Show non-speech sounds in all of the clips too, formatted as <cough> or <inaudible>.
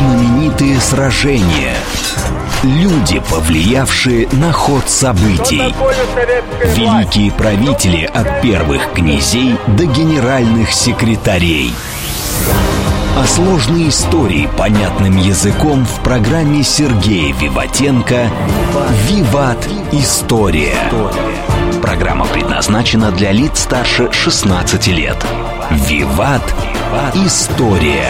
Знаменитые сражения. Люди, повлиявшие на ход событий. Великие правители от первых князей до генеральных секретарей. О сложной истории понятным языком в программе Сергея Виватенко «Виват. История». Программа предназначена для лиц старше 16 лет. «Виват. История».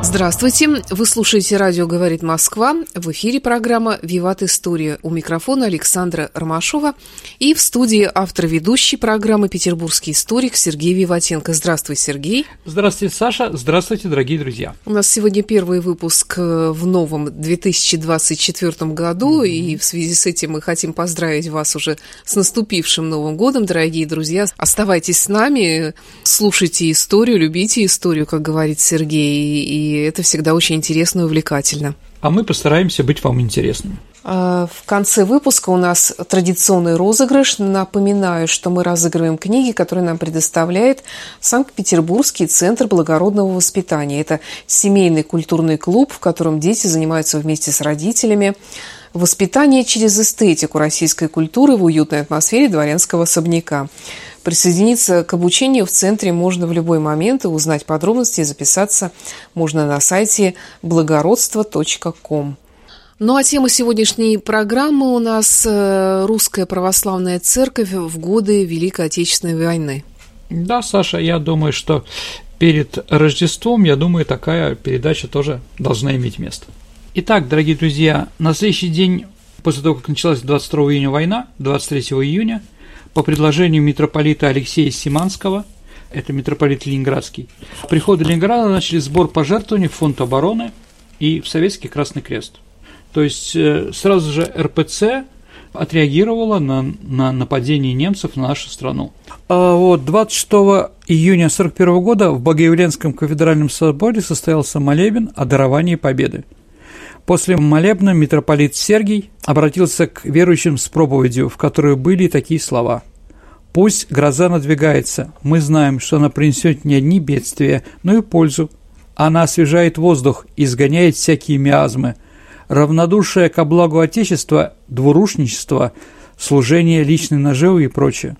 Здравствуйте! Вы слушаете «Радио говорит Москва». В эфире программа «Виват История». У микрофона Александра Ромашова. И в студии автор-ведущей программы «Петербургский историк» Сергей Виватенко. Здравствуй, Сергей! Здравствуйте, Саша! Здравствуйте, дорогие друзья! У нас сегодня первый выпуск э, в новом 2024 году. Mm-hmm. И в связи с этим мы хотим поздравить вас уже с наступившим Новым годом, дорогие друзья. Оставайтесь с нами, слушайте историю, любите историю, как говорит Сергей, и это всегда очень интересно и увлекательно. А мы постараемся быть вам интересными. А, в конце выпуска у нас традиционный розыгрыш. Напоминаю, что мы разыгрываем книги, которые нам предоставляет Санкт-Петербургский центр благородного воспитания. Это семейный культурный клуб, в котором дети занимаются вместе с родителями. Воспитание через эстетику российской культуры в уютной атмосфере дворянского особняка. Присоединиться к обучению в центре можно в любой момент и узнать подробности и записаться можно на сайте благородство.ком. Ну а тема сегодняшней программы у нас э, «Русская православная церковь в годы Великой Отечественной войны». Да, Саша, я думаю, что перед Рождеством, я думаю, такая передача тоже должна иметь место. Итак, дорогие друзья, на следующий день после того, как началась 22 июня война, 23 июня – по предложению митрополита Алексея Симанского, это митрополит Ленинградский, прихода Ленинграда начали сбор пожертвований в фонд обороны и в Советский Красный Крест. То есть э, сразу же РПЦ отреагировала на, на нападение немцев на нашу страну. А вот 26 июня 1941 года в Богоявленском кафедральном соборе состоялся молебен о даровании победы – После молебна митрополит Сергий обратился к верующим с проповедью, в которой были такие слова. «Пусть гроза надвигается, мы знаем, что она принесет не одни бедствия, но и пользу. Она освежает воздух, изгоняет всякие миазмы. Равнодушие ко благу Отечества, двурушничество, служение личной наживы и прочее.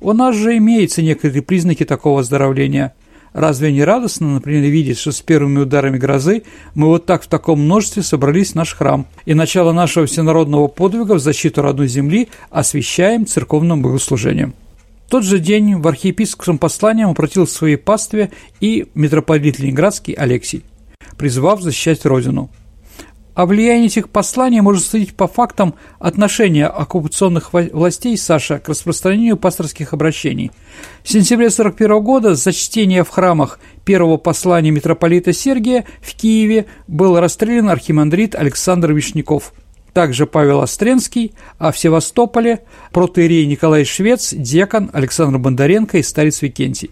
У нас же имеются некоторые признаки такого оздоровления. Разве не радостно, например, видеть, что с первыми ударами грозы мы вот так в таком множестве собрались в наш храм, и начало нашего всенародного подвига в защиту родной земли освящаем церковным богослужением. В тот же день в архиепископском послании обратил в своей пастве и митрополит Ленинградский Алексий, призвав защищать Родину – о влиянии этих посланий можно судить по фактам отношения оккупационных властей Саша к распространению пасторских обращений. В сентябре 1941 года за чтение в храмах первого послания митрополита Сергия в Киеве был расстрелян архимандрит Александр Вишняков. Также Павел Остренский, а в Севастополе протеерей Николай Швец, дьякон Александр Бондаренко и старец Викентий.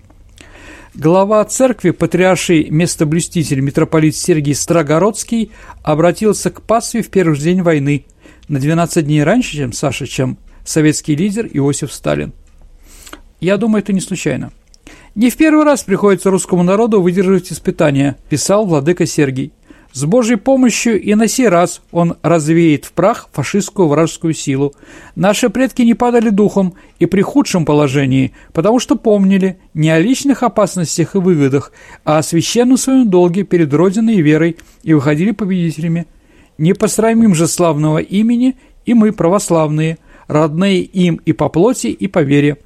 Глава церкви, патриарший местоблюститель митрополит Сергий Строгородский, обратился к пастве в первый день войны, на 12 дней раньше, чем Саша, чем советский лидер Иосиф Сталин. Я думаю, это не случайно. Не в первый раз приходится русскому народу выдерживать испытания, писал владыка Сергий. С Божьей помощью и на сей раз он развеет в прах фашистскую вражескую силу. Наши предки не падали духом и при худшем положении, потому что помнили не о личных опасностях и выгодах, а о священном своем долге перед Родиной и верой и выходили победителями. Не посрамим же славного имени и мы, православные, родные им и по плоти, и по вере.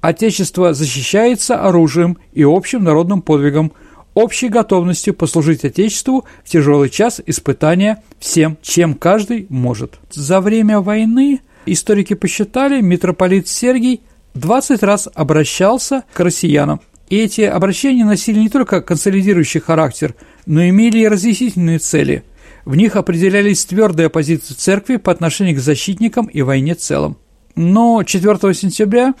Отечество защищается оружием и общим народным подвигом – общей готовностью послужить Отечеству в тяжелый час испытания всем, чем каждый может. За время войны историки посчитали, митрополит Сергий 20 раз обращался к россиянам. И эти обращения носили не только консолидирующий характер, но имели и разъяснительные цели. В них определялись твердая позиция церкви по отношению к защитникам и войне в целом. Но 4 сентября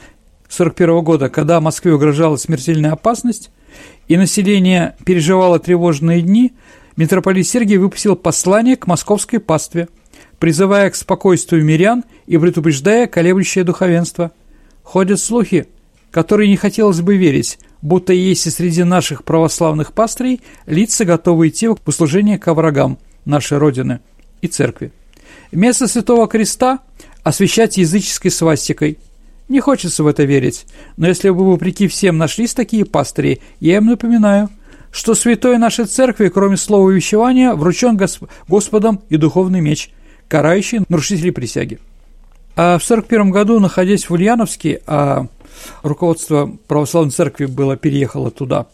1941 года, когда Москве угрожала смертельная опасность, и население переживало тревожные дни, митрополит Сергий выпустил послание к московской пастве, призывая к спокойствию мирян и предупреждая колеблющее духовенство. Ходят слухи, который не хотелось бы верить, будто есть и среди наших православных пастырей лица, готовые идти в послужение ко врагам нашей Родины и Церкви. Место Святого Креста освещать языческой свастикой. Не хочется в это верить, но если бы вопреки всем нашлись такие пастыри, я им напоминаю, что святой нашей церкви, кроме слова увещевания, вручен Госп... Господом и духовный меч, карающий нарушителей присяги. А в 41 году, находясь в Ульяновске, а руководство православной церкви было переехало туда,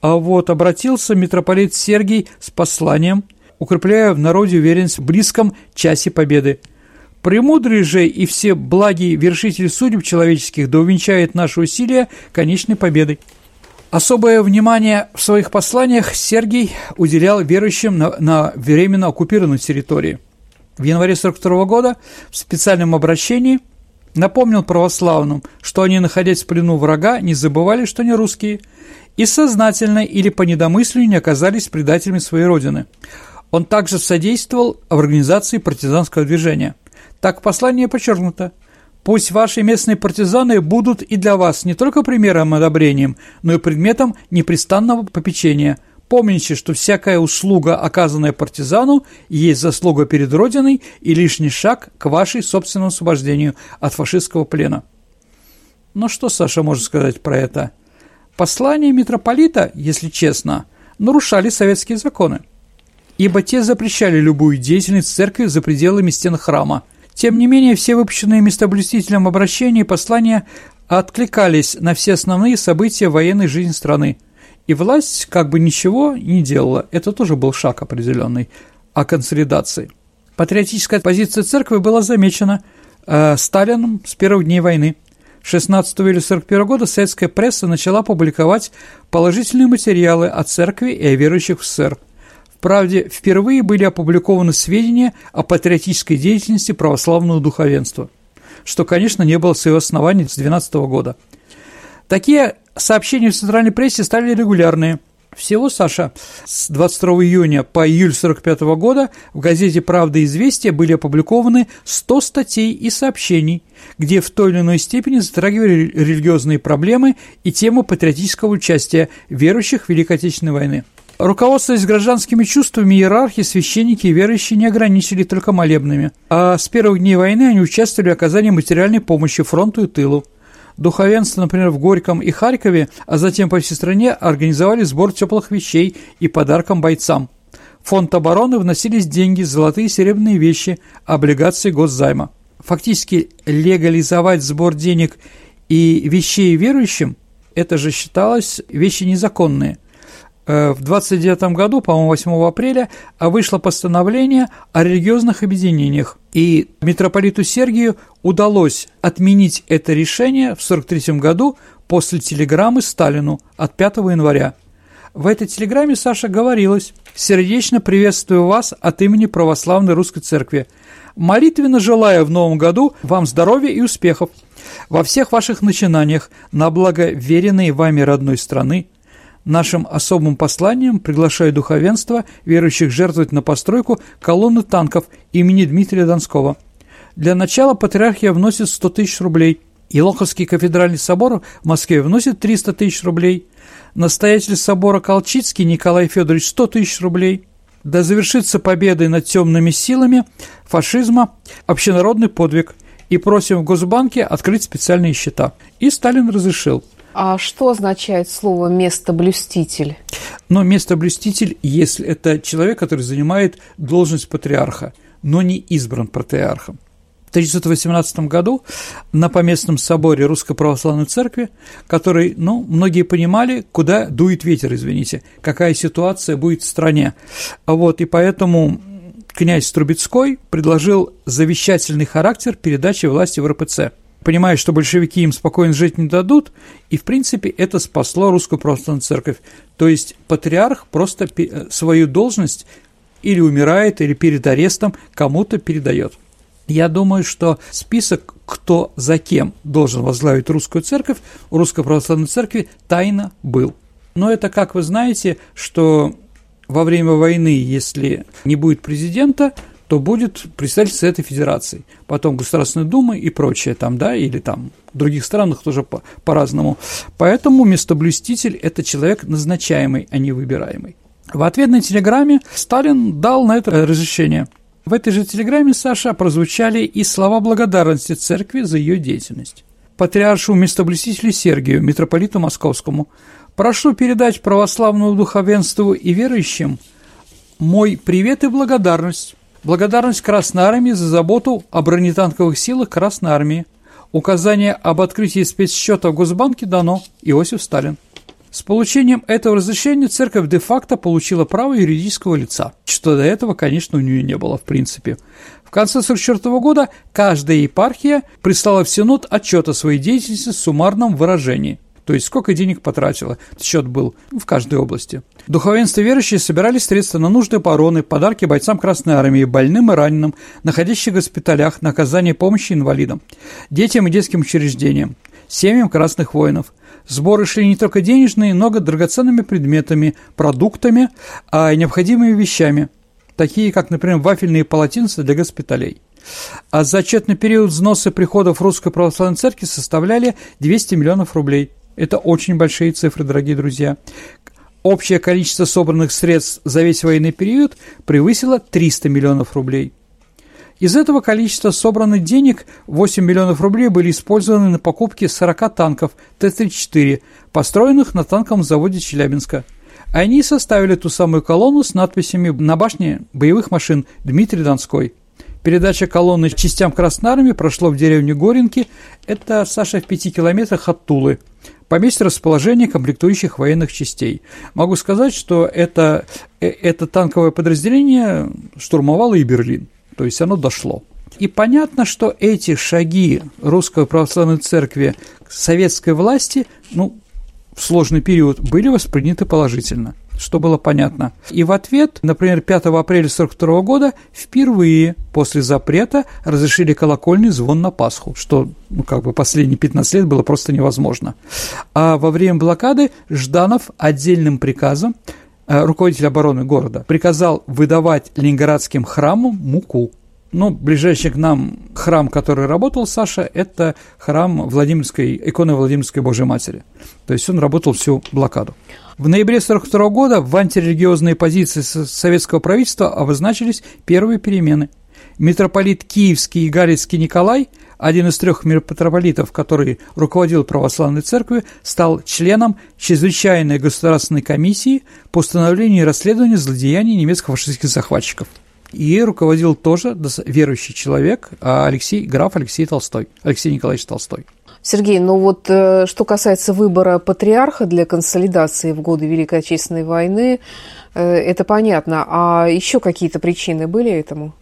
а вот обратился митрополит Сергий с посланием, укрепляя в народе уверенность в близком часе победы. Премудрый же и все благие вершители судеб человеческих да увенчает наши усилия конечной победой. Особое внимание в своих посланиях Сергий уделял верующим на, на временно оккупированной территории. В январе 1942 года в специальном обращении напомнил православным, что они, находясь в плену врага, не забывали, что они русские, и сознательно или по недомыслию не оказались предателями своей родины. Он также содействовал в организации партизанского движения. Так в послании подчеркнуто – Пусть ваши местные партизаны будут и для вас не только примером и одобрением, но и предметом непрестанного попечения. Помните, что всякая услуга, оказанная партизану, есть заслуга перед Родиной и лишний шаг к вашей собственному освобождению от фашистского плена. Ну что Саша может сказать про это? Послания митрополита, если честно, нарушали советские законы, ибо те запрещали любую деятельность церкви за пределами стен храма – тем не менее, все выпущенные местоблюстителям обращения и послания откликались на все основные события военной жизни страны. И власть как бы ничего не делала. Это тоже был шаг определенный о консолидации. Патриотическая позиция церкви была замечена э, Сталином с первых дней войны. 16 июля 1941 года советская пресса начала публиковать положительные материалы о церкви и о верующих в СССР – Правде, впервые были опубликованы сведения о патриотической деятельности православного духовенства, что, конечно, не было своего основания с 12 года. Такие сообщения в центральной прессе стали регулярные. Всего, Саша, с 22 июня по июль 45 года в газете «Правда и известия» были опубликованы 100 статей и сообщений, где в той или иной степени затрагивали религиозные проблемы и тему патриотического участия верующих в Великой Отечественной войны. Руководствуясь гражданскими чувствами, иерархи, священники и верующие не ограничили только молебными, а с первых дней войны они участвовали в оказании материальной помощи фронту и тылу. Духовенство, например, в Горьком и Харькове, а затем по всей стране организовали сбор теплых вещей и подаркам бойцам. В фонд обороны вносились деньги, золотые и серебряные вещи, облигации госзайма. Фактически легализовать сбор денег и вещей верующим – это же считалось вещи незаконные – в 29 году, по-моему, 8 апреля, а вышло постановление о религиозных объединениях. И митрополиту Сергию удалось отменить это решение в 43 году после телеграммы Сталину от 5 января. В этой телеграмме, Саша, говорилось «Сердечно приветствую вас от имени Православной Русской Церкви. Молитвенно желаю в новом году вам здоровья и успехов во всех ваших начинаниях на благо веренной вами родной страны, Нашим особым посланием приглашаю духовенство, верующих жертвовать на постройку колонны танков имени Дмитрия Донского. Для начала патриархия вносит 100 тысяч рублей. Елоховский кафедральный собор в Москве вносит 300 тысяч рублей. Настоятель собора Колчицкий Николай Федорович 100 тысяч рублей. Да завершится победой над темными силами фашизма общенародный подвиг. И просим в Госбанке открыть специальные счета. И Сталин разрешил – а что означает слово «местоблюститель»? Но местоблюститель, если это человек, который занимает должность патриарха, но не избран патриархом. В 1918 году на Поместном соборе Русской Православной Церкви, который, ну, многие понимали, куда дует ветер, извините, какая ситуация будет в стране. Вот, и поэтому князь Трубецкой предложил завещательный характер передачи власти в РПЦ – понимая, что большевики им спокойно жить не дадут, и, в принципе, это спасло Русскую Православную Церковь. То есть патриарх просто э, свою должность или умирает, или перед арестом кому-то передает. Я думаю, что список, кто за кем должен возглавить русскую церковь, у Русской Православной Церкви тайно был. Но это, как вы знаете, что во время войны, если не будет президента, то будет представительство этой федерации. Потом Государственной Думы и прочее там, да, или там в других странах тоже по- по-разному. Поэтому местоблюститель – это человек назначаемый, а не выбираемый. В ответ на телеграмме Сталин дал на это разрешение. В этой же телеграмме, Саша, прозвучали и слова благодарности церкви за ее деятельность. Патриаршу местоблюстителю Сергию, митрополиту Московскому, прошу передать православному духовенству и верующим мой привет и благодарность Благодарность Красной Армии за заботу о бронетанковых силах Красной Армии. Указание об открытии спецсчета в Госбанке дано Иосиф Сталин. С получением этого разрешения церковь де-факто получила право юридического лица, что до этого, конечно, у нее не было в принципе. В конце 1944 года каждая епархия прислала в Синод отчет о своей деятельности в суммарном выражении – то есть сколько денег потратила. Счет был в каждой области. Духовенство верующие собирали средства на нужды обороны, подарки бойцам Красной Армии, больным и раненым, находящихся в госпиталях, на оказание помощи инвалидам, детям и детским учреждениям, семьям красных воинов. Сборы шли не только денежные, но и драгоценными предметами, продуктами, а и необходимыми вещами, такие как, например, вафельные полотенца для госпиталей. А за отчетный период взносы приходов Русской Православной Церкви составляли 200 миллионов рублей – это очень большие цифры, дорогие друзья. Общее количество собранных средств за весь военный период превысило 300 миллионов рублей. Из этого количества собранных денег 8 миллионов рублей были использованы на покупки 40 танков Т-34, построенных на танковом заводе Челябинска. Они составили ту самую колонну с надписями на башне боевых машин Дмитрий Донской. Передача колонны частям Красной Армии прошло в деревне Горенки, это, Саша, в пяти километрах от Тулы по месту расположения комплектующих военных частей. Могу сказать, что это, э, это танковое подразделение штурмовало и Берлин, то есть оно дошло. И понятно, что эти шаги Русской Православной Церкви к советской власти, ну, в сложный период были восприняты положительно что было понятно. И в ответ, например, 5 апреля 1942 года впервые после запрета разрешили колокольный звон на Пасху, что ну, как бы последние 15 лет было просто невозможно. А во время блокады Жданов отдельным приказом э, руководитель обороны города приказал выдавать ленинградским храмам муку. Ну, ближайший к нам храм, который работал, Саша, это храм Владимирской, иконы Владимирской Божьей Матери. То есть он работал всю блокаду. В ноябре 1942 года в антирелигиозные позиции советского правительства обозначились первые перемены. Митрополит Киевский и Галицкий Николай, один из трех митрополитов, который руководил православной церковью, стал членом чрезвычайной государственной комиссии по установлению и расследованию злодеяний немецко-фашистских захватчиков. И руководил тоже верующий человек а Алексей, граф Алексей Толстой, Алексей Николаевич Толстой. Сергей, ну вот э, что касается выбора патриарха для консолидации в годы Великой Отечественной войны, э, это понятно. А еще какие-то причины были этому?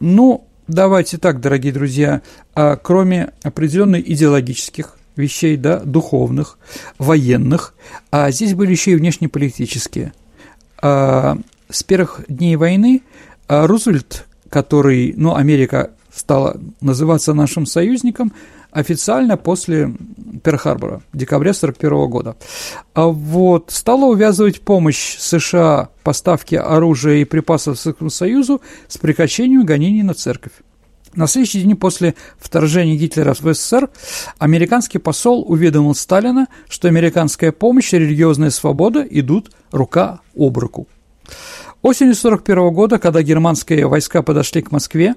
Ну, давайте так, дорогие друзья, а кроме определенных идеологических вещей, да, духовных, военных, а здесь были еще и внешнеполитические. А с первых дней войны а Рузвельт, который, ну, Америка стала называться нашим союзником, официально после Перл-Харбора, декабря 1941 года. А вот стала увязывать помощь США поставки оружия и припасов Советскому Союзу с прекращением гонений на церковь. На следующий день после вторжения Гитлера в СССР американский посол уведомил Сталина, что американская помощь и религиозная свобода идут рука об руку. Осенью 1941 года, когда германские войска подошли к Москве,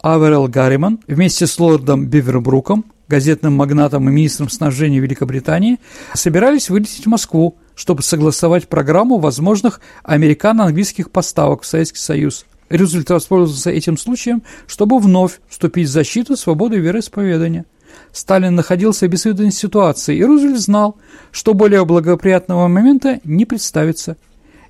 Аверел Гарриман вместе с лордом Бивербруком, газетным магнатом и министром снабжения Великобритании, собирались вылететь в Москву, чтобы согласовать программу возможных американо-английских поставок в Советский Союз. Рузвельт воспользовался этим случаем, чтобы вновь вступить в защиту свободы вероисповедания. Сталин находился в бессвидной ситуации, и Рузвельт знал, что более благоприятного момента не представится.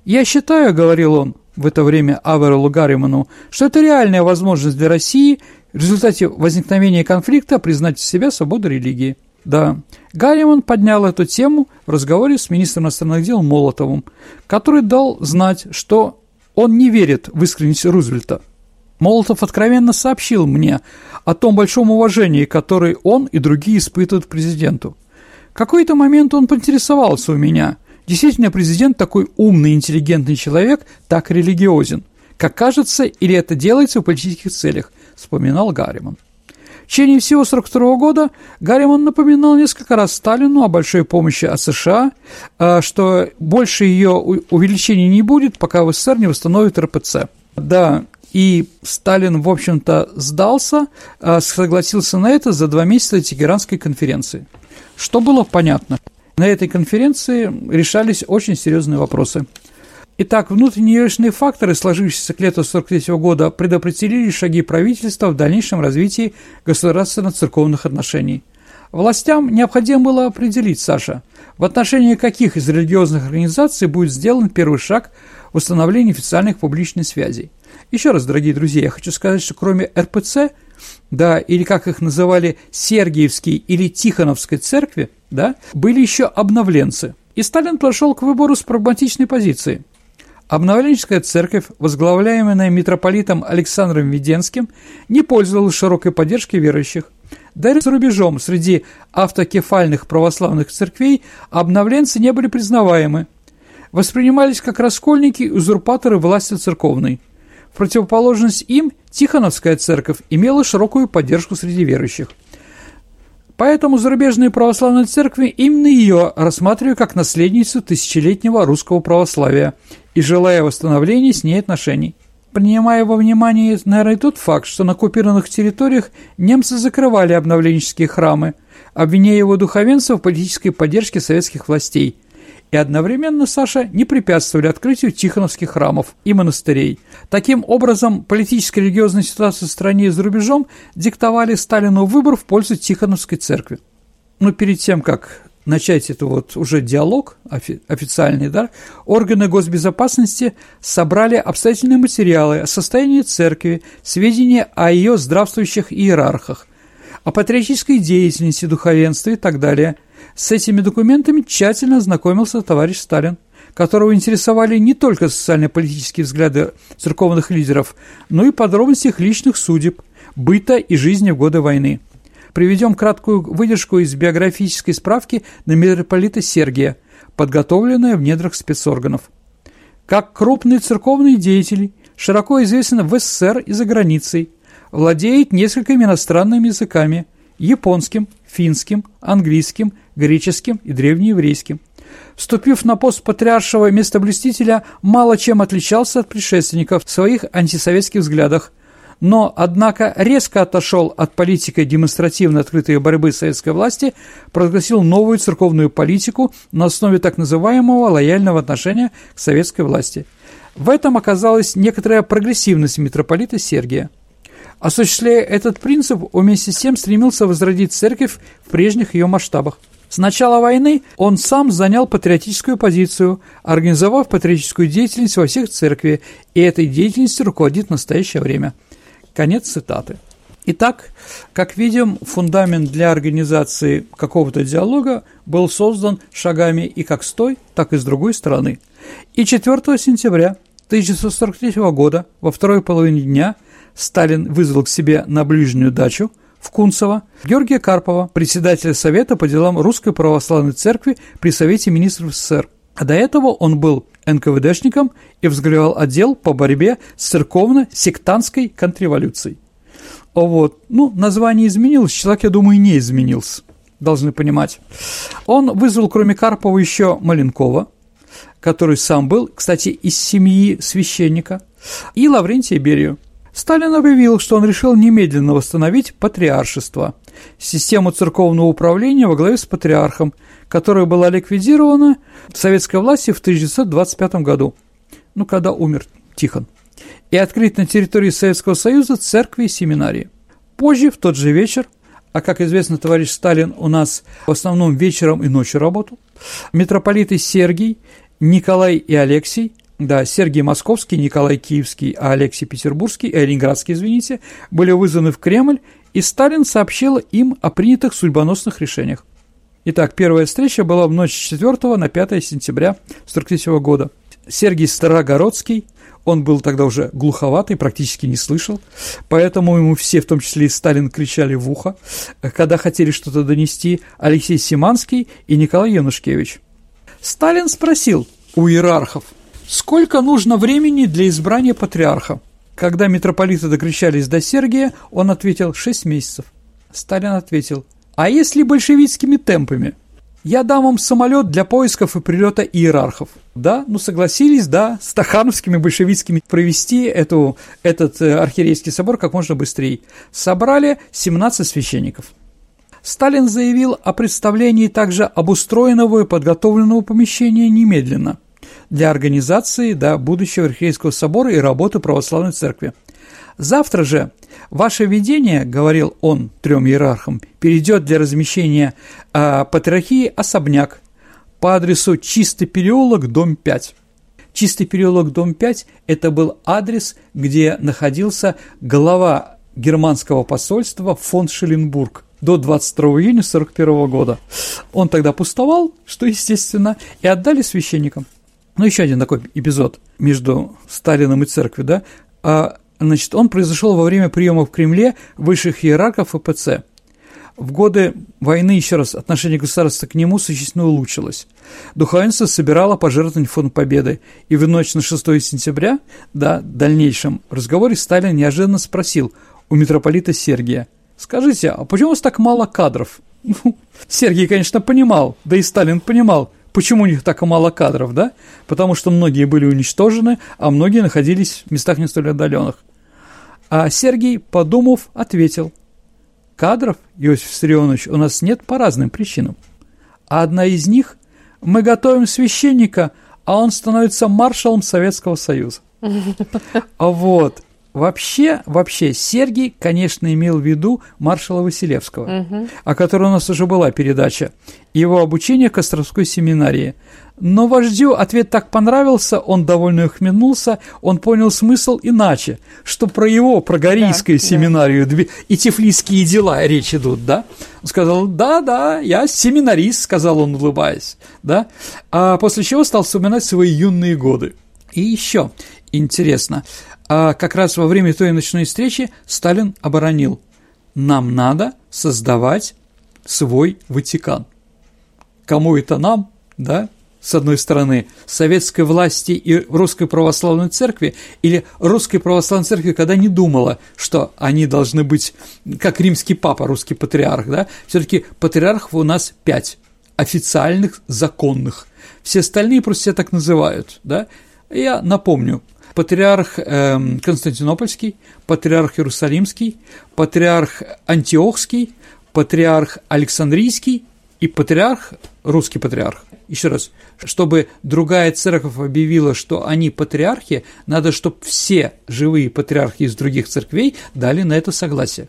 «Я считаю, — говорил он, в это время Аверелу Гарриману, что это реальная возможность для России в результате возникновения конфликта признать себя свободу религии. Да, Гарриман поднял эту тему в разговоре с министром иностранных дел Молотовым, который дал знать, что он не верит в искренность Рузвельта. Молотов откровенно сообщил мне о том большом уважении, которое он и другие испытывают к президенту. В какой-то момент он поинтересовался у меня – Действительно, президент такой умный, интеллигентный человек, так религиозен. как кажется, или это делается в политических целях, вспоминал Гарриман. В течение всего 1942 года Гарриман напоминал несколько раз Сталину о большой помощи от США, а, что больше ее увеличения не будет, пока в СССР не восстановит РПЦ. Да, и Сталин, в общем-то, сдался, а, согласился на это за два месяца Тегеранской конференции. Что было понятно? На этой конференции решались очень серьезные вопросы – Итак, внутренние факторы, сложившиеся к лету 1943 года, предопределили шаги правительства в дальнейшем развитии государственно-церковных отношений. Властям необходимо было определить, Саша, в отношении каких из религиозных организаций будет сделан первый шаг в установлении официальных публичных связей. Еще раз, дорогие друзья, я хочу сказать, что кроме РПЦ, да, или как их называли, Сергиевской или Тихоновской церкви, да, были еще обновленцы. И Сталин прошел к выбору с прагматичной позиции – Обновленческая церковь, возглавляемая митрополитом Александром Веденским, не пользовалась широкой поддержкой верующих. Даже за рубежом среди автокефальных православных церквей обновленцы не были признаваемы. Воспринимались как раскольники и узурпаторы власти церковной. В противоположность им Тихоновская церковь имела широкую поддержку среди верующих. Поэтому зарубежные православные церкви именно ее рассматривают как наследницу тысячелетнего русского православия и желая восстановления с ней отношений. Принимая во внимание, наверное, тот факт, что на оккупированных территориях немцы закрывали обновленческие храмы, обвиняя его духовенство в политической поддержке советских властей, и одновременно, Саша, не препятствовали открытию тихоновских храмов и монастырей. Таким образом, политическая и религиозная ситуация в стране и за рубежом диктовали Сталину выбор в пользу Тихоновской церкви. Но перед тем, как начать это вот уже диалог офи официальный, да, органы госбезопасности собрали обстоятельные материалы о состоянии церкви, сведения о ее здравствующих иерархах, о патриотической деятельности духовенства и так далее. С этими документами тщательно ознакомился товарищ Сталин, которого интересовали не только социально-политические взгляды церковных лидеров, но и подробности их личных судеб, быта и жизни в годы войны. Приведем краткую выдержку из биографической справки на митрополита Сергия, подготовленная в недрах спецорганов. Как крупный церковный деятель, широко известен в СССР и за границей, владеет несколькими иностранными языками – японским, финским, английским, греческим и древнееврейским. Вступив на пост патриаршего местоблюстителя, мало чем отличался от предшественников в своих антисоветских взглядах, но, однако, резко отошел от политики демонстративно открытой борьбы советской власти, провозгласил новую церковную политику на основе так называемого лояльного отношения к советской власти. В этом оказалась некоторая прогрессивность митрополита Сергия. Осуществляя этот принцип, он вместе с тем стремился возродить церковь в прежних ее масштабах. С начала войны он сам занял патриотическую позицию, организовав патриотическую деятельность во всех церкви, и этой деятельностью руководит в настоящее время – Конец цитаты. Итак, как видим, фундамент для организации какого-то диалога был создан шагами и как с той, так и с другой стороны. И 4 сентября 1943 года, во второй половине дня, Сталин вызвал к себе на ближнюю дачу в Кунцево Георгия Карпова, председателя Совета по делам Русской Православной Церкви при Совете Министров СССР. А до этого он был НКВДшником и возглавлял отдел по борьбе с церковно-сектантской контрреволюцией. Вот. Ну, название изменилось, человек, я думаю, не изменился, должны понимать. Он вызвал, кроме Карпова, еще Маленкова, который сам был, кстати, из семьи священника, и Лаврентия Берию. Сталин объявил, что он решил немедленно восстановить патриаршество, систему церковного управления во главе с патриархом – которая была ликвидирована советской властью в 1925 году, ну, когда умер Тихон, и открыть на территории Советского Союза церкви и семинарии. Позже, в тот же вечер, а как известно, товарищ Сталин у нас в основном вечером и ночью работал, митрополиты Сергий, Николай и Алексий, да, Сергий Московский, Николай Киевский, а Алексей Петербургский, э, Ленинградский, извините, были вызваны в Кремль, и Сталин сообщил им о принятых судьбоносных решениях. Итак, первая встреча была в ночь с 4 на 5 сентября 1943 года. Сергей Старогородский, он был тогда уже глуховатый, практически не слышал, поэтому ему все, в том числе и Сталин, кричали в ухо, когда хотели что-то донести Алексей Симанский и Николай Янушкевич. Сталин спросил у иерархов, Сколько нужно времени для избрания патриарха? Когда митрополиты докричались до Сергия, он ответил «шесть месяцев». Сталин ответил «А если большевистскими темпами?» Я дам вам самолет для поисков и прилета иерархов. Да, ну согласились, да, стахановскими большевистскими провести эту, этот э, архиерейский собор как можно быстрее. Собрали 17 священников. Сталин заявил о представлении также обустроенного и подготовленного помещения немедленно для организации да, будущего архиерейского собора и работы православной церкви. Завтра же ваше видение, говорил он трем иерархам, перейдет для размещения э, патриархии особняк по адресу Чистый переулок, дом 5. Чистый переулок, дом 5 – это был адрес, где находился глава германского посольства фон Шелленбург до 22 июня 1941 года. Он тогда пустовал, что естественно, и отдали священникам. Ну, еще один такой эпизод между Сталином и церковью, да, а Значит, он произошел во время приема в Кремле высших иерархов ФПЦ. В годы войны, еще раз, отношение государства к нему существенно улучшилось. Духовенство собирало пожертвования фонд Победы, и в ночь на 6 сентября, да, в дальнейшем разговоре Сталин неожиданно спросил у митрополита Сергия, «Скажите, а почему у вас так мало кадров?» <laughs> ну, Сергий, конечно, понимал, да и Сталин понимал, Почему у них так мало кадров, да? Потому что многие были уничтожены, а многие находились в местах не столь отдаленных. А Сергей, подумав, ответил, кадров, Иосиф Сирионович, у нас нет по разным причинам. А одна из них – мы готовим священника, а он становится маршалом Советского Союза. <laughs> Вот, Вообще, вообще, Сергий, конечно, имел в виду маршала Василевского, угу. о котором у нас уже была передача, его обучение к Островской семинарии. Но вождю ответ так понравился, он довольно ухмыльнулся, он понял смысл иначе, что про его, про Горийскую да, семинарию да. и тифлисские дела речь идут, да? Он сказал, да-да, я семинарист, сказал он, улыбаясь, да? А после чего стал вспоминать свои юные годы. И еще интересно, а как раз во время той ночной встречи Сталин оборонил «Нам надо создавать свой Ватикан». Кому это нам, да? С одной стороны, советской власти и русской православной церкви, или русской православной церкви, когда не думала, что они должны быть, как римский папа, русский патриарх, да? Все-таки патриархов у нас пять официальных, законных. Все остальные просто себя так называют, да? Я напомню, патриарх э, Константинопольский, патриарх Иерусалимский, патриарх Антиохский, патриарх Александрийский и патриарх, русский патриарх. Еще раз, чтобы другая церковь объявила, что они патриархи, надо, чтобы все живые патриархи из других церквей дали на это согласие.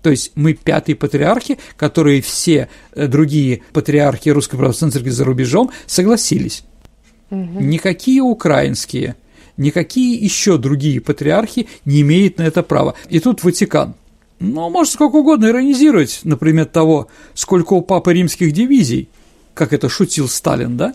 То есть мы пятые патриархи, которые все э, другие патриархи Русской Православной Церкви за рубежом согласились. Угу. Никакие украинские, никакие еще другие патриархи не имеют на это права. И тут Ватикан. Ну, может, сколько угодно иронизировать, например, того, сколько у папы римских дивизий, как это шутил Сталин, да?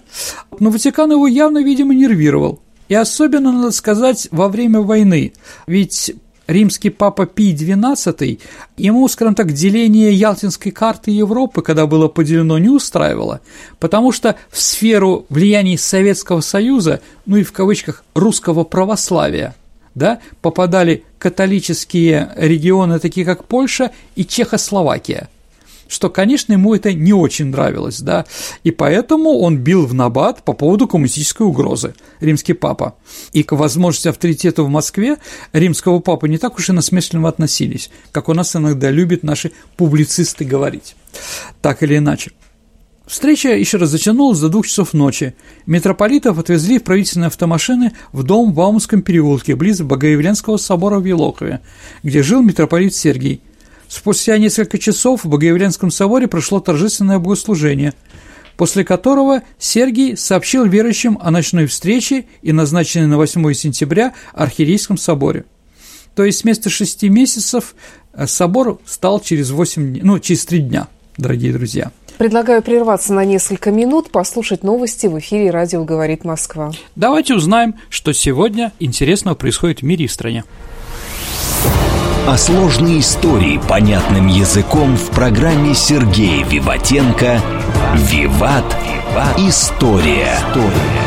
Но Ватикан его явно, видимо, нервировал. И особенно, надо сказать, во время войны. Ведь римский папа Пий XII, ему, скажем так, деление Ялтинской карты Европы, когда было поделено, не устраивало, потому что в сферу влияний Советского Союза, ну и в кавычках русского православия, да, попадали католические регионы, такие как Польша и Чехословакия – что, конечно, ему это не очень нравилось, да, и поэтому он бил в набат по поводу коммунистической угрозы, римский папа. И к возможности авторитета в Москве римского папы не так уж и насмешливо относились, как у нас иногда любят наши публицисты говорить. Так или иначе. Встреча еще раз затянулась до двух часов ночи. Митрополитов отвезли в правительственные автомашины в дом в Аумском переулке, близ Богоявленского собора в Елохове, где жил митрополит Сергий. Спустя несколько часов в Богоявленском соборе прошло торжественное богослужение, после которого Сергий сообщил верующим о ночной встрече и назначенной на 8 сентября Архиерейском соборе. То есть вместо шести месяцев э, собор стал через 8, ну, через три дня, дорогие друзья. Предлагаю прерваться на несколько минут, послушать новости в эфире «Радио говорит Москва». Давайте узнаем, что сегодня интересного происходит в мире и в стране а сложные истории понятным языком в программе Сергея Виватенко «Виват. История». История.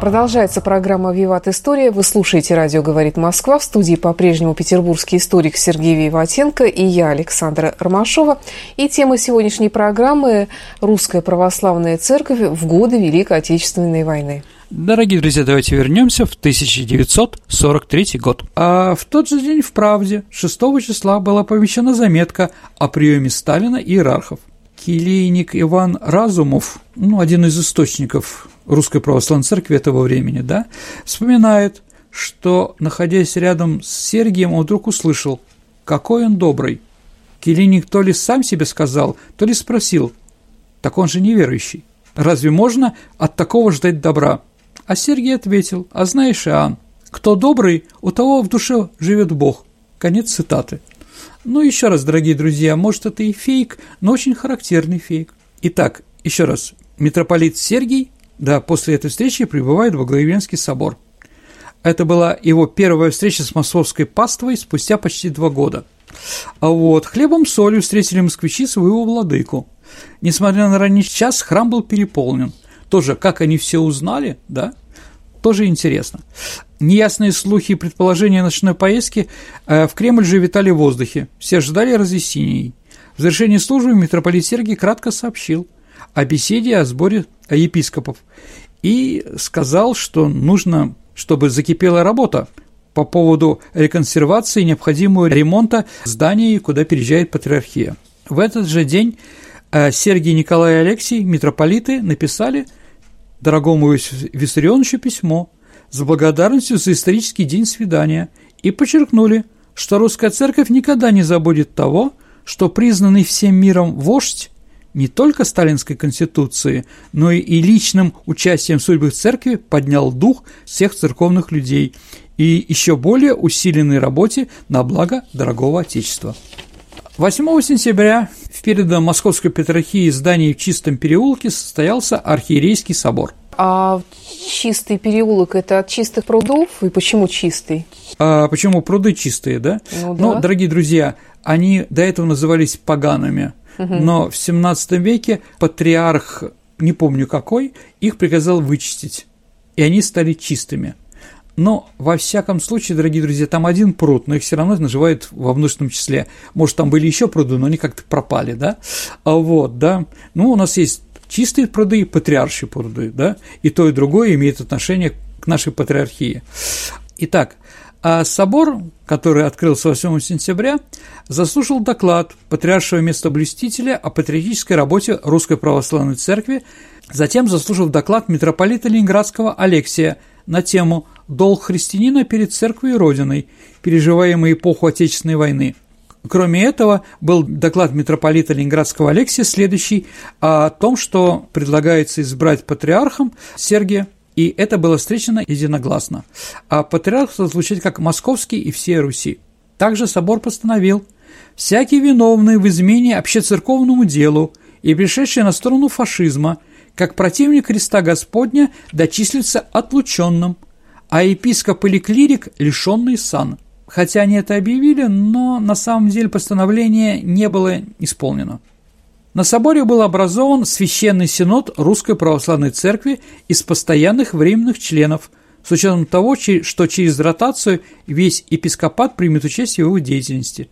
Продолжается программа «Виват История». Вы слушаете «Радио говорит Москва». В студии по-прежнему петербургский историк Сергей Виватенко и я, Александра Ромашова. И тема сегодняшней программы – «Русская православная церковь в годы Великой Отечественной войны». Дорогие друзья, давайте вернемся в 1943 год. А в тот же день в «Правде» 6 числа была помещена заметка о приеме Сталина и иерархов. Келейник Иван Разумов, ну, один из источников Русской Православной Церкви этого времени, да, вспоминает, что, находясь рядом с Сергием, он вдруг услышал, какой он добрый. Келейник то ли сам себе сказал, то ли спросил, так он же неверующий. Разве можно от такого ждать добра? А Сергий ответил, а знаешь, Иоанн, кто добрый, у того в душе живет Бог. Конец цитаты. Ну, еще раз, дорогие друзья, может, это и фейк, но очень характерный фейк. Итак, еще раз, митрополит Сергий, да, после этой встречи прибывает в Благовенский собор. Это была его первая встреча с московской паствой спустя почти два года. А вот хлебом солью встретили москвичи своего владыку. Несмотря на ранний час, храм был переполнен. Тоже, как они все узнали, да, тоже интересно. Неясные слухи и предположения ночной поездки э, в Кремль же витали в воздухе. Все ждали разъяснений. В завершении службы митрополит Сергий кратко сообщил о беседе о сборе епископов и сказал, что нужно, чтобы закипела работа по поводу реконсервации необходимого ремонта зданий, куда переезжает патриархия. В этот же день Сергий, Николай и Алексий, митрополиты, написали – дорогому Виссарионовичу письмо с благодарностью за исторический день свидания и подчеркнули, что русская церковь никогда не забудет того, что признанный всем миром вождь не только сталинской конституции, но и личным участием в судьбах церкви поднял дух всех церковных людей и еще более усиленной работе на благо дорогого Отечества. 8 сентября в передом Московской Петрархии здании в Чистом переулке состоялся архиерейский собор. А чистый переулок – это от чистых прудов? И почему чистый? А почему пруды чистые, да? Ну, да. Ну, дорогие друзья, они до этого назывались погаными, угу. но в 17 веке патриарх, не помню какой, их приказал вычистить, и они стали чистыми – но, во всяком случае, дорогие друзья, там один пруд, но их все равно называют во множественном числе. Может, там были еще пруды, но они как-то пропали, да? А вот, да. Ну, у нас есть чистые пруды и патриаршие пруды, да? И то, и другое имеет отношение к нашей патриархии. Итак, а собор, который открылся 8 сентября, заслушал доклад патриаршего местоблюстителя о патриотической работе Русской Православной Церкви, затем заслужил доклад митрополита Ленинградского Алексия на тему долг христианина перед церковью и родиной, переживаемой эпоху Отечественной войны. Кроме этого, был доклад митрополита Ленинградского Алексия, следующий о том, что предлагается избрать патриархом Сергия, и это было встречено единогласно. А патриарх звучит как московский и всей Руси. Также собор постановил, «Всякий виновный в измене общецерковному делу и пришедший на сторону фашизма, как противник Христа Господня, дочислится отлученным, а епископ или клирик – лишенный сан. Хотя они это объявили, но на самом деле постановление не было исполнено. На соборе был образован Священный Синод Русской Православной Церкви из постоянных временных членов, с учетом того, что через ротацию весь епископат примет участие в его деятельности.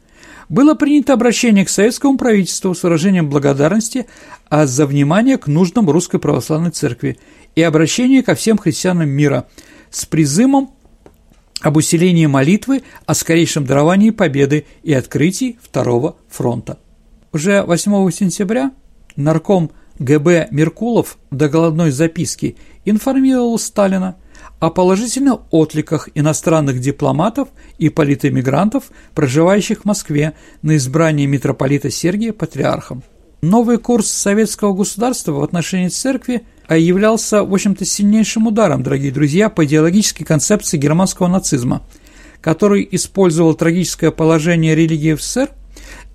Было принято обращение к советскому правительству с выражением благодарности а за внимание к нуждам Русской Православной Церкви и обращение ко всем христианам мира – с призывом об усилении молитвы о скорейшем даровании победы и открытии Второго фронта. Уже 8 сентября нарком ГБ Меркулов в докладной записке информировал Сталина о положительных отликах иностранных дипломатов и политэмигрантов, проживающих в Москве на избрание митрополита Сергия патриархом. Новый курс советского государства в отношении церкви а являлся, в общем-то, сильнейшим ударом, дорогие друзья, по идеологической концепции германского нацизма, который использовал трагическое положение религии в СССР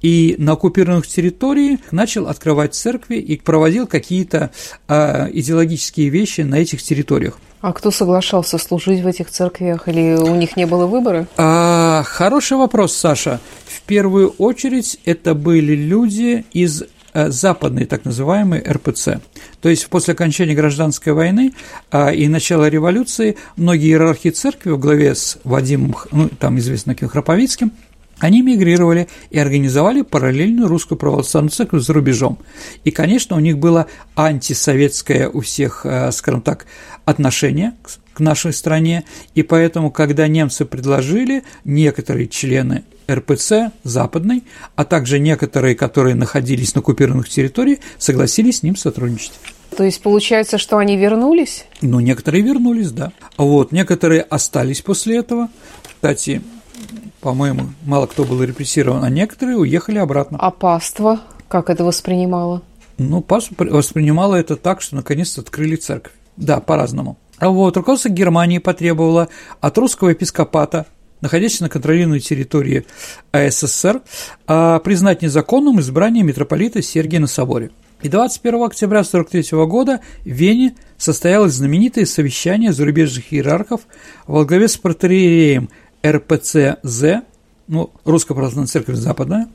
и на оккупированных территориях начал открывать церкви и проводил какие-то э, идеологические вещи на этих территориях. А кто соглашался служить в этих церквях или у них не было выбора? А, хороший вопрос, Саша. В первую очередь это были люди из западный так называемый РПЦ. То есть после окончания гражданской войны а, и начала революции многие иерархи церкви во главе с Вадимом, ну, там известно каким Храповицким, они мигрировали и организовали параллельную русскую православную церковь за рубежом. И, конечно, у них было антисоветское у всех, э, скажем так, отношение к нашей стране, и поэтому, когда немцы предложили, некоторые члены РПЦ западной, а также некоторые, которые находились на оккупированных территориях, согласились с ним сотрудничать. То есть получается, что они вернулись? Ну, некоторые вернулись, да. Вот, некоторые остались после этого. Кстати, по-моему, мало кто был репрессирован, а некоторые уехали обратно. А паства как это воспринимала? Ну, паства воспринимала это так, что наконец-то открыли церковь. Да, по-разному. А вот руководство Германии потребовало от русского епископата, находящегося на контролируемой территории АССР, а, признать незаконным избрание митрополита Сергия на соборе. И 21 октября 1943 года в Вене состоялось знаменитое совещание зарубежных иерархов во главе с протеереем РПЦЗ, ну, Русская Православная Церковь Западная,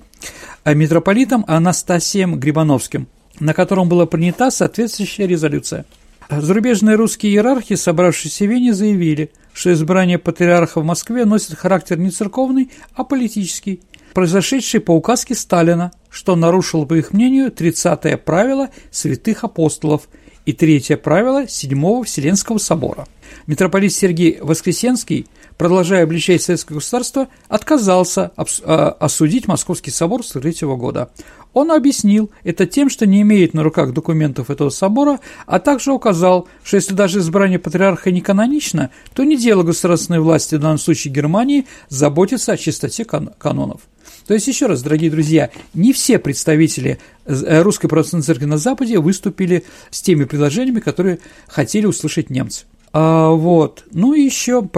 а митрополитом Анастасием Грибановским, на котором была принята соответствующая резолюция – Зарубежные русские иерархи, собравшиеся в Вене, заявили, что избрание патриарха в Москве носит характер не церковный, а политический, произошедший по указке Сталина, что нарушил, по их мнению, 30-е правило святых апостолов и третье правило Седьмого Вселенского собора. Митрополит Сергей Воскресенский, продолжая обличать советское государство, отказался а, осудить Московский собор с 1943 года. Он объяснил это тем, что не имеет на руках документов этого собора, а также указал, что если даже избрание патриарха не канонично, то не дело государственной власти, в данном случае Германии, заботиться о чистоте кан канонов. То есть, еще раз, дорогие друзья, не все представители э, Русской Православной Церкви на Западе выступили с теми предложениями, которые хотели услышать немцы. А, вот. Ну и еще,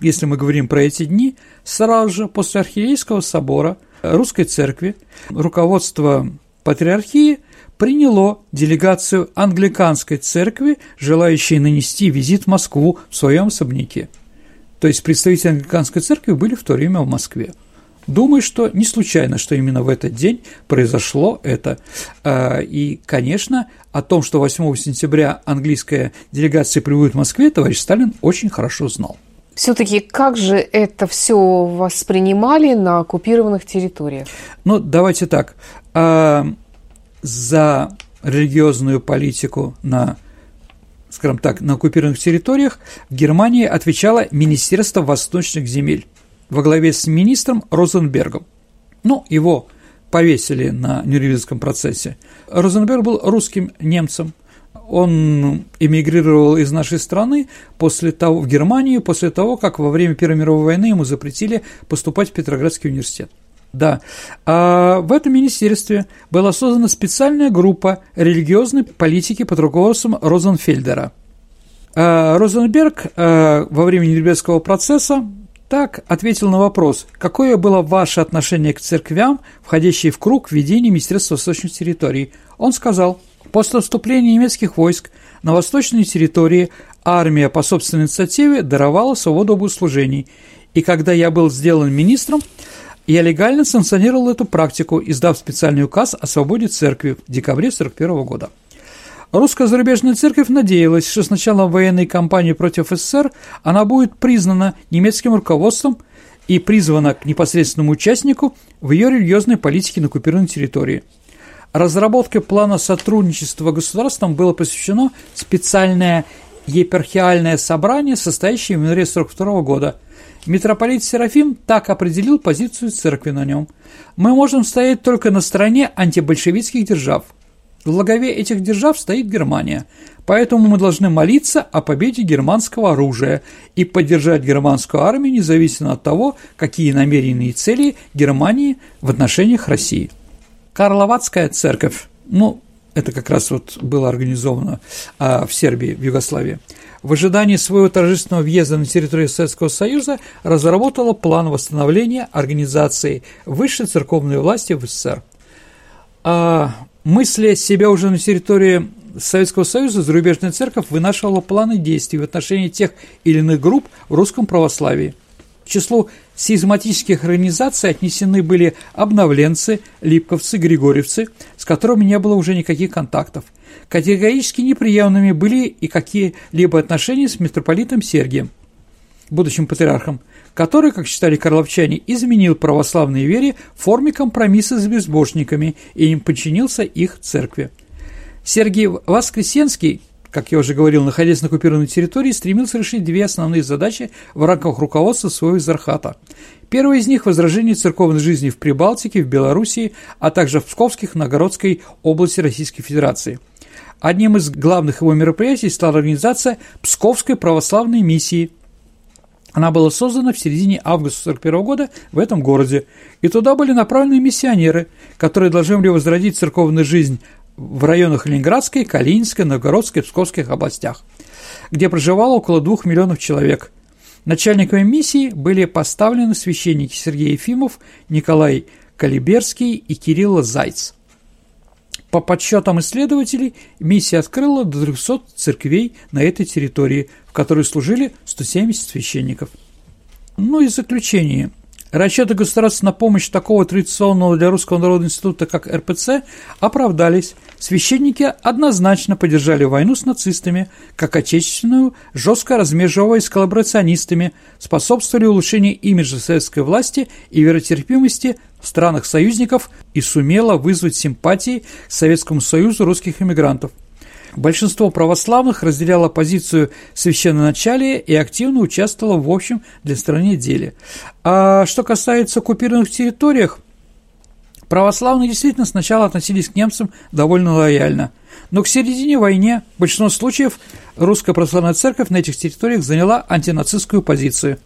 если мы говорим про эти дни, сразу же после Архиерейского собора – русской церкви руководство патриархии приняло делегацию англиканской церкви, желающей нанести визит в Москву в своем особняке. То есть представители англиканской церкви были в то время в Москве. Думаю, что не случайно, что именно в этот день произошло это. А, и, конечно, о том, что 8 сентября английская делегация прибудет в Москве, товарищ Сталин очень хорошо знал. Все-таки как же это все воспринимали на оккупированных территориях? Ну, давайте так. А, за религиозную политику на скажем так, на оккупированных территориях в Германии отвечало Министерство восточных земель во главе с министром Розенбергом. Ну, его повесили на Нюрнбергском процессе. Розенберг был русским немцем – он эмигрировал из нашей страны после того, в Германию после того, как во время Первой мировой войны ему запретили поступать в Петроградский университет. Да. А в этом министерстве была создана специальная группа религиозной политики под руководством Розенфельдера. А Розенберг а, во время Нюрнбергского процесса так ответил на вопрос, какое было ваше отношение к церквям, входящим в круг ведения Министерства восточных территорий. Он сказал – После вступления немецких войск на восточной территории армия по собственной инициативе даровала свободу богослужений, и когда я был сделан министром, я легально санкционировал эту практику, издав специальный указ о свободе церкви в декабре 1941 года. Русская зарубежная церковь надеялась, что с началом военной кампании против СССР она будет признана немецким руководством и призвана к непосредственному участнику в ее религиозной политике на оккупированной территории – Разработке плана сотрудничества государством было посвящено специальное епархиальное собрание, состоящее в январе 1942 года. Митрополит Серафим так определил позицию церкви на нем. Мы можем стоять только на стороне антибольшевистских держав. В главе этих держав стоит Германия, поэтому мы должны молиться о победе германского оружия и поддержать германскую армию независимо от того, какие намеренные цели Германии в отношениях России. Карловатская церковь, ну, это как раз вот было организовано а, в Сербии, в Югославии, в ожидании своего торжественного въезда на территорию Советского Союза разработала план восстановления организации высшей церковной власти в СССР. А, мысля себя уже на территории Советского Союза, зарубежная церковь вынашивала планы действий в отношении тех или иных групп в русском православии – К числу сизматических организаций отнесены были обновленцы, липковцы, григорьевцы, с которыми не было уже никаких контактов. Категорически неприемными были и какие-либо отношения с митрополитом Сергием, будущим патриархом, который, как считали карловчане, изменил православной вере в форме компромисса с безбожниками и им подчинился их церкви. Сергий Воскресенский как я уже говорил, находясь на оккупированной территории, стремился решить две основные задачи в рамках руководства своего Зархата. Первая из них – возражение церковной жизни в Прибалтике, в Белоруссии, а также в Псковских, Новгородской области Российской Федерации. Одним из главных его мероприятий стала организация Псковской православной миссии. Она была создана в середине августа 1941 года в этом городе, и туда были направлены миссионеры, которые должны были возродить церковную жизнь в районах Ленинградской, Калининской, Новгородской Псковских областях, где проживало около двух миллионов человек. Начальниками миссии были поставлены священники Сергей Ефимов, Николай Калиберский и Кирилла Зайц. По подсчетам исследователей, миссия открыла до 300 церквей на этой территории, в которой служили 170 священников. Ну и заключение. Расчеты государства на помощь такого традиционного для русского народного института, как РПЦ, оправдались. Священники однозначно поддержали войну с нацистами, как отечественную, жестко размежевываясь с коллаборационистами, способствовали улучшению имиджа советской власти и веротерпимости в странах союзников и сумела вызвать симпатии к Советскому Союзу русских иммигрантов – Большинство православных разделяло позицию священноначалия и активно участвовало в общем для страны деле. А что касается оккупированных территориях, православные действительно сначала относились к немцам довольно лояльно. Но к середине войны в большинстве случаев русская православная церковь на этих территориях заняла антинацистскую позицию.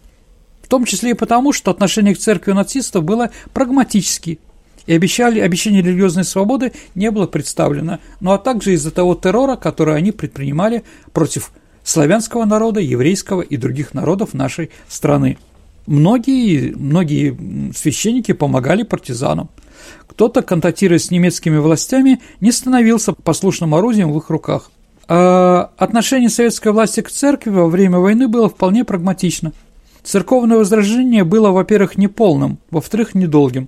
В том числе и потому, что отношение к церкви нацистов было прагматически – и обещали, обещание религиозной свободы не было представлено, ну а также из-за того террора, который они предпринимали против славянского народа, еврейского и других народов нашей страны. Многие, многие священники помогали партизанам. Кто-то, контактируя с немецкими властями, не становился послушным орудием в их руках. А отношение советской власти к церкви во время войны было вполне прагматично. Церковное возражение было, во-первых, неполным, во-вторых, недолгим.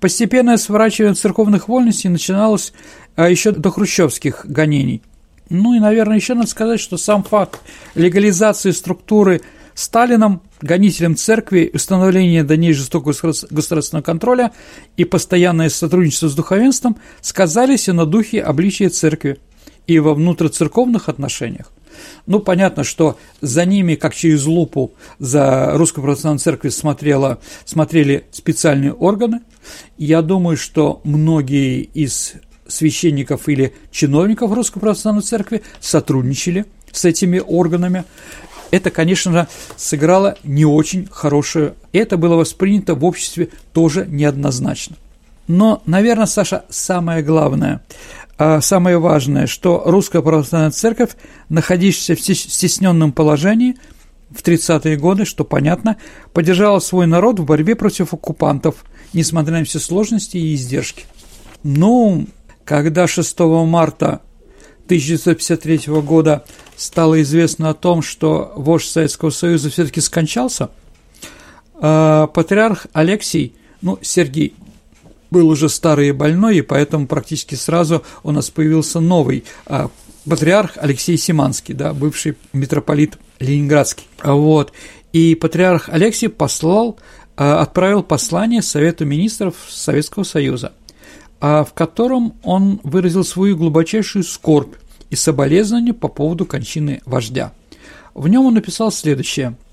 Постепенное сворачивание церковных вольностей начиналось а, еще до хрущевских гонений. Ну и, наверное, еще надо сказать, что сам факт легализации структуры Сталином, гонителем церкви, установления до ней жестокого государственного контроля и постоянное сотрудничество с духовенством сказались и на духе обличия церкви и во внутрицерковных отношениях. Ну, понятно, что за ними, как через лупу, за Русской Православной Церковью смотрела, смотрели специальные органы. Я думаю, что многие из священников или чиновников Русской Православной Церкви сотрудничали с этими органами. Это, конечно, сыграло не очень хорошую. Это было воспринято в обществе тоже неоднозначно. Но, наверное, Саша, самое главное, самое важное, что Русская Православная Церковь, находящаяся в стесненном положении в 30-е годы, что понятно, поддержала свой народ в борьбе против оккупантов, несмотря на все сложности и издержки. Ну, когда 6 марта 1953 года стало известно о том, что вождь Советского Союза все-таки скончался, а патриарх Алексий, ну, Сергий был уже старый и больной, и поэтому практически сразу у нас появился новый а, патриарх Алексей Симанский, да, бывший митрополит Ленинградский. Вот. И патриарх Алексей послал, а, отправил послание Совету министров Советского Союза, а, в котором он выразил свою глубочайшую скорбь и соболезнование по поводу кончины вождя. В нем он написал следующее –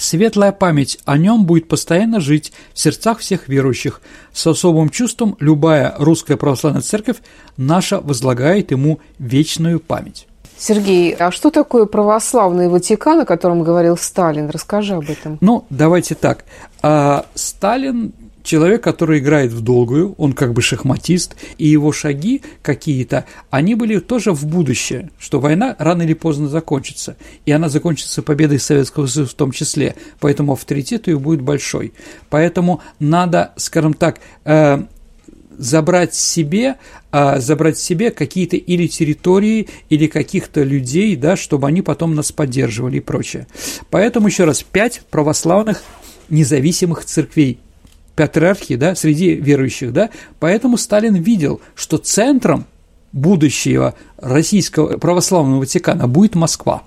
Светлая память о нем будет постоянно жить в сердцах всех верующих. С особым чувством любая русская православная церковь наша возлагает ему вечную память. Сергей, а что такое православный Ватикан, о котором говорил Сталин? Расскажи об этом. Ну, давайте так. А, Сталин человек, который играет в долгую, он как бы шахматист, и его шаги какие-то, они были тоже в будущее, что война рано или поздно закончится, и она закончится победой Советского Союза в том числе, поэтому авторитет ее будет большой. Поэтому надо, скажем так, э, забрать себе, а, забрать себе какие-то или территории, или каких-то людей, да, чтобы они потом нас поддерживали и прочее. Поэтому еще раз, пять православных независимых церквей патриархии, да, среди верующих, да, поэтому Сталин видел, что центром будущего российского православного Ватикана будет Москва.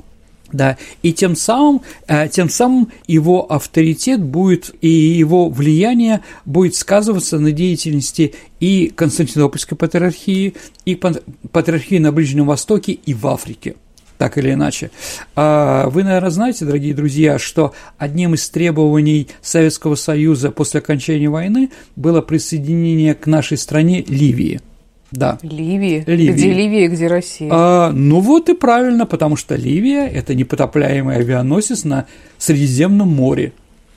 Да, и тем самым, э, тем самым его авторитет будет и его влияние будет сказываться на деятельности и Константинопольской патриархии, и патриархии на Ближнем Востоке и в Африке так или иначе. А вы, наверное, знаете, дорогие друзья, что одним из требований Советского Союза после окончания войны было присоединение к нашей стране Ливии – да. Ливии? Ливии. Где Ливия, где Россия? А, ну вот и правильно, потому что Ливия – это непотопляемый авианосец на Средиземном море.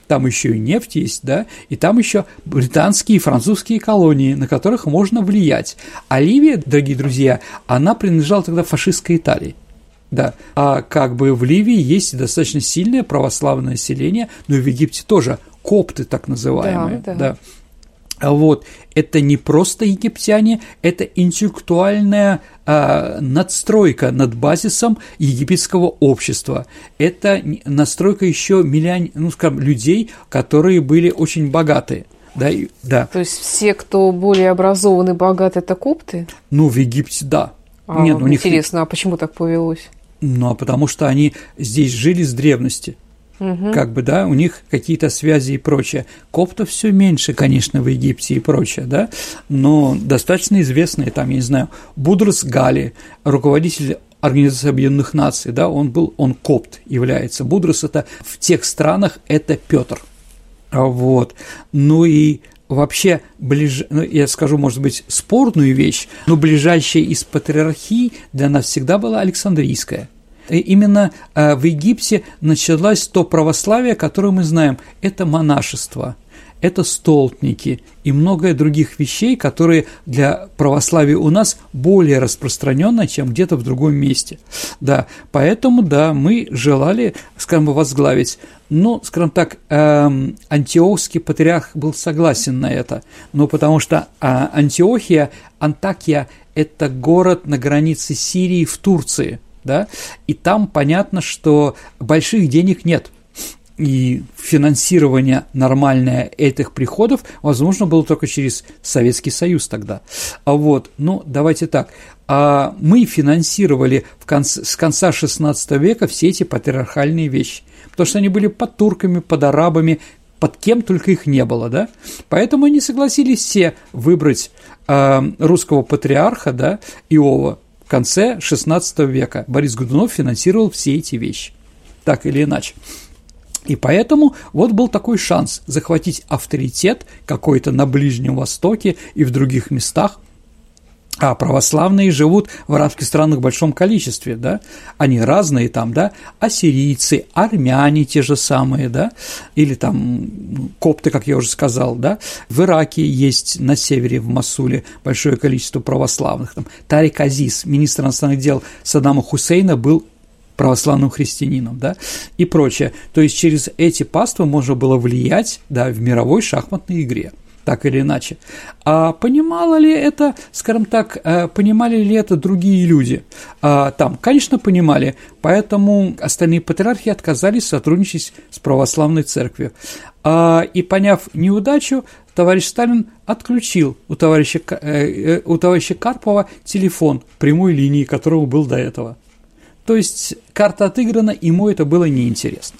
Там еще и нефть есть, да, и там еще британские и французские колонии, на которых можно влиять. А Ливия, дорогие друзья, она принадлежала тогда фашистской Италии. Да, а как бы в Ливии есть достаточно сильное православное население, но и в Египте тоже копты так называемые. Да, да. да. Вот, это не просто египтяне, это интеллектуальная э, надстройка над базисом египетского общества. Это настройка еще миллион, ну, скажем, людей, которые были очень богатые. Да, и, да. То есть все, кто более образованы, богаты, это копты? Ну, в Египте, да. А, Нет, ну, интересно, них... а почему так повелось? Ну, а потому что они здесь жили с древности угу. как бы, да, у них какие-то связи и прочее. Коптов все меньше, конечно, в Египте и прочее, да, но достаточно известные, там, я не знаю, Будрас Гали, руководитель Организации Объединенных Наций, да, он был, он копт является. Будрас это в тех странах это Петр. Вот. Ну и вообще, ближ... ну, я скажу, может быть, спорную вещь, но ближайшая из патриархий для нас всегда была Александрийская – именно э, в Египте началось то православие, которое мы знаем. Это монашество, это столпники и многое других вещей, которые для православия у нас более распространенно, чем где-то в другом месте. Да, поэтому, да, мы желали, скажем, возглавить. Ну, скажем так, эм, антиохский патриарх был согласен на это, но потому что э, Антиохия, Антакия – это город на границе Сирии в Турции – да, и там понятно, что больших денег нет. И финансирование нормальное этих приходов возможно было только через Советский Союз тогда. А вот, ну, давайте так, а мы финансировали в конце, с конца XVI века все эти патриархальные вещи, потому что они были под турками, под арабами, под кем только их не было, да, поэтому они согласились все выбрать э, русского патриарха, да, Иова, в конце XVI века Борис Годунов финансировал все эти вещи, так или иначе. И поэтому вот был такой шанс захватить авторитет какой-то на Ближнем Востоке и в других местах, а православные живут в арабских странах в большом количестве, да, они разные там, да, ассирийцы, армяне те же самые, да, или там копты, как я уже сказал, да, в Ираке есть на севере, в Масуле, большое количество православных, там, Тарик Азиз, министр иностранных дел Саддама Хусейна, был православным христианином, да, и прочее. То есть через эти паствы можно было влиять, да, в мировой шахматной игре – так или иначе. А понимало ли это, скажем так, э, понимали ли это другие люди? А, там, конечно, понимали, поэтому остальные патриархи отказались сотрудничать с православной церковью. А, и поняв неудачу, товарищ Сталин отключил у товарища, э, э, у товарища Карпова телефон прямой линии, которого был до этого. То есть карта отыграна, ему это было неинтересно.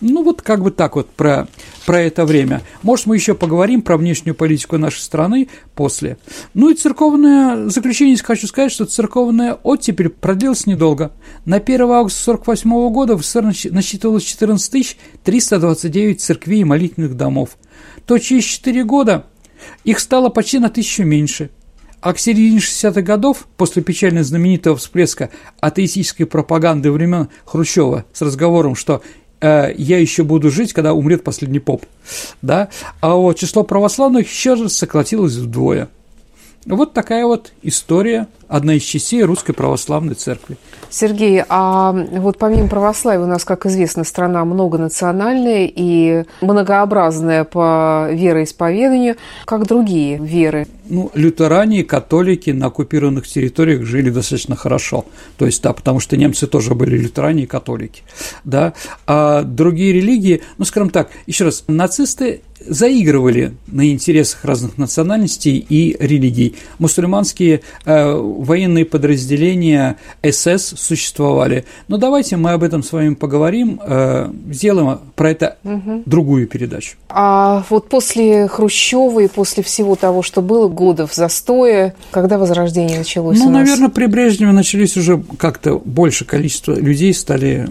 Ну вот как бы так вот про, про это время. Может, мы еще поговорим про внешнюю политику нашей страны после. Ну и церковное заключение хочу сказать, что церковная оттепель продлилась недолго. На 1 августа 1948 года в СССР насчитывалось 14 329 церквей и молитвенных домов. То через 4 года их стало почти на тысячу меньше. А к середине 60-х годов, после печально знаменитого всплеска атеистической пропаганды времен Хрущева с разговором, что Э, я еще буду жить, когда умрет последний поп, да, а вот число православных еще раз сократилось вдвое. Вот такая вот история одна из частей Русской Православной Церкви. Сергей, а вот помимо православия у нас, как известно, страна многонациональная и многообразная по вероисповеданию, как другие веры. Ну, лютеране и католики на оккупированных территориях жили достаточно хорошо. То есть, да, потому что немцы тоже были лютеране и католики. Да. А другие религии, ну, скажем так, еще раз, нацисты заигрывали на интересах разных национальностей и религий. Мусульманские э, военные подразделения СС существовали. Но давайте мы об этом с вами поговорим, э, сделаем про это угу. другую передачу. А вот после Хрущева и после всего того, что было, годов застоя, когда возрождение началось? Ну, наверное, при Брежневе начались уже как-то больше количество людей стали,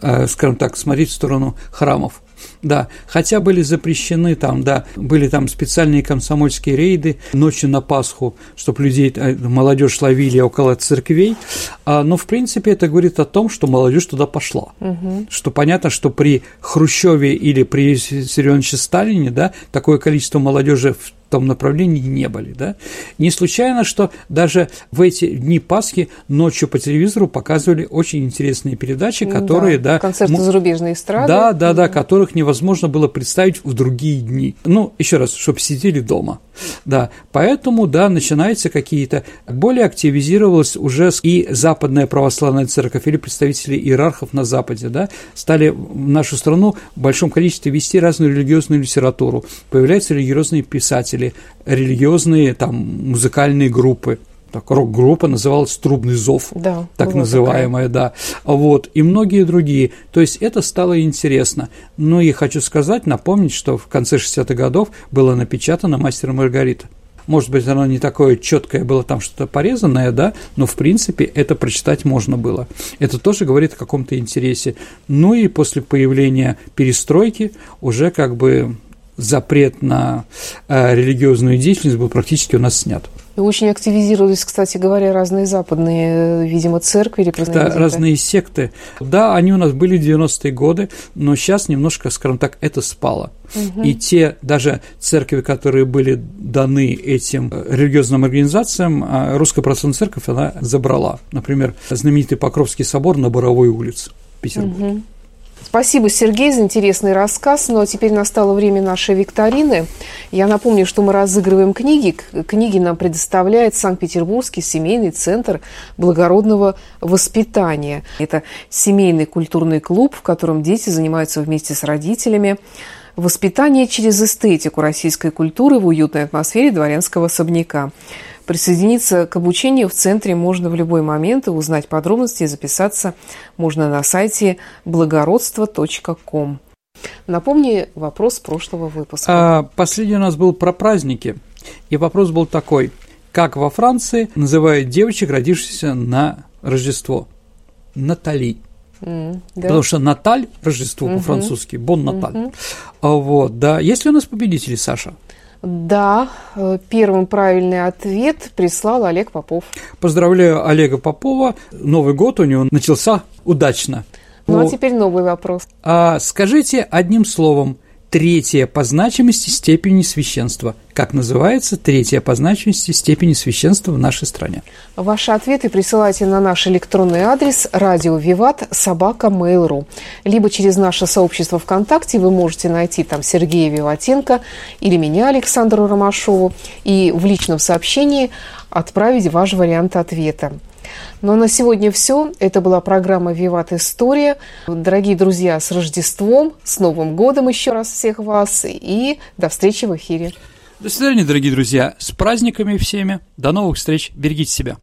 э, скажем так, смотреть в сторону храмов. Да, хотя были запрещены там, да, были там специальные комсомольские рейды ночью на Пасху, чтобы людей, э, молодежь ловили около церквей, а, но в принципе это говорит о том, что молодежь туда пошла. Угу. Что понятно, что при Хрущеве или при Сергеевиче Сталине, да, такое количество молодежи в том направлении не были. Да? Не случайно, что даже в эти дни Пасхи ночью по телевизору показывали очень интересные передачи, которые... Да, да концерты м- зарубежной эстрады. Да, да, да, которых невозможно было представить в другие дни. Ну, еще раз, чтобы сидели дома. Да, поэтому, да, начинаются какие-то... Более активизировалась уже и Западная Православная Церковь или представители иерархов на Западе, да, стали в нашу страну в большом количестве вести разную религиозную литературу. Появляются религиозные писатели, или религиозные там музыкальные группы. Так, рок-группа называлась «Трубный зов», да, так называемая, такая. да. Вот, и многие другие. То есть это стало интересно. Ну и хочу сказать, напомнить, что в конце 60-х годов было напечатано «Мастер и Маргарита». Может быть, оно не такое четкое было там что-то порезанное, да, но в принципе это прочитать можно было. Это тоже говорит о каком-то интересе. Ну и после появления перестройки уже как бы запрет на э, религиозную деятельность был практически у нас снят. И очень активизировались, кстати говоря, разные западные, видимо, церкви или Да, разные секты. Да, они у нас были в 90-е годы, но сейчас немножко, скажем так, это спало. Угу. И те даже церкви, которые были даны этим э, религиозным организациям, а Русская Православная Церковь она забрала. Например, знаменитый Покровский собор на Боровой улице в Петербурге. Угу. Спасибо, Сергей, за интересный рассказ. Ну а теперь настало время нашей викторины. Я напомню, что мы разыгрываем книги. Книги нам предоставляет Санкт-Петербургский семейный центр благородного воспитания. Это семейный культурный клуб, в котором дети занимаются вместе с родителями. Воспитание через эстетику российской культуры в уютной атмосфере дворянского особняка. Присоединиться к обучению в центре можно в любой момент и узнать подробности и записаться можно на сайте благородство.ком. Напомни вопрос прошлого выпуска. А, последний у нас был про праздники. И вопрос был такой. Как во Франции называют девочек, родившихся на Рождество? Натали. Mm, да. Потому что Наталь Рождество mm-hmm. по-французски, Бон Наталь. Mm-hmm. Вот, да. Есть ли у нас победители, Саша? Да, э, первым правильный ответ прислал Олег Попов. Поздравляю Олега Попова. Новый год у него начался удачно. Ну, а теперь новый вопрос. А скажите одним словом, третья по значимости степени священства. Как называется третья по значимости степени священства в нашей стране? Ваши ответы присылайте на наш электронный адрес радио Виват собака Mail.ru. Либо через наше сообщество ВКонтакте вы можете найти там Сергея Виватенко или меня, Александру Ромашову, и в личном сообщении отправить ваш вариант ответа. Но на сегодня все. Это была программа «Виват История». Дорогие друзья, с Рождеством, с Новым годом еще раз всех вас и до встречи в эфире. До свидания, дорогие друзья. С праздниками всеми. До новых встреч. Берегите себя.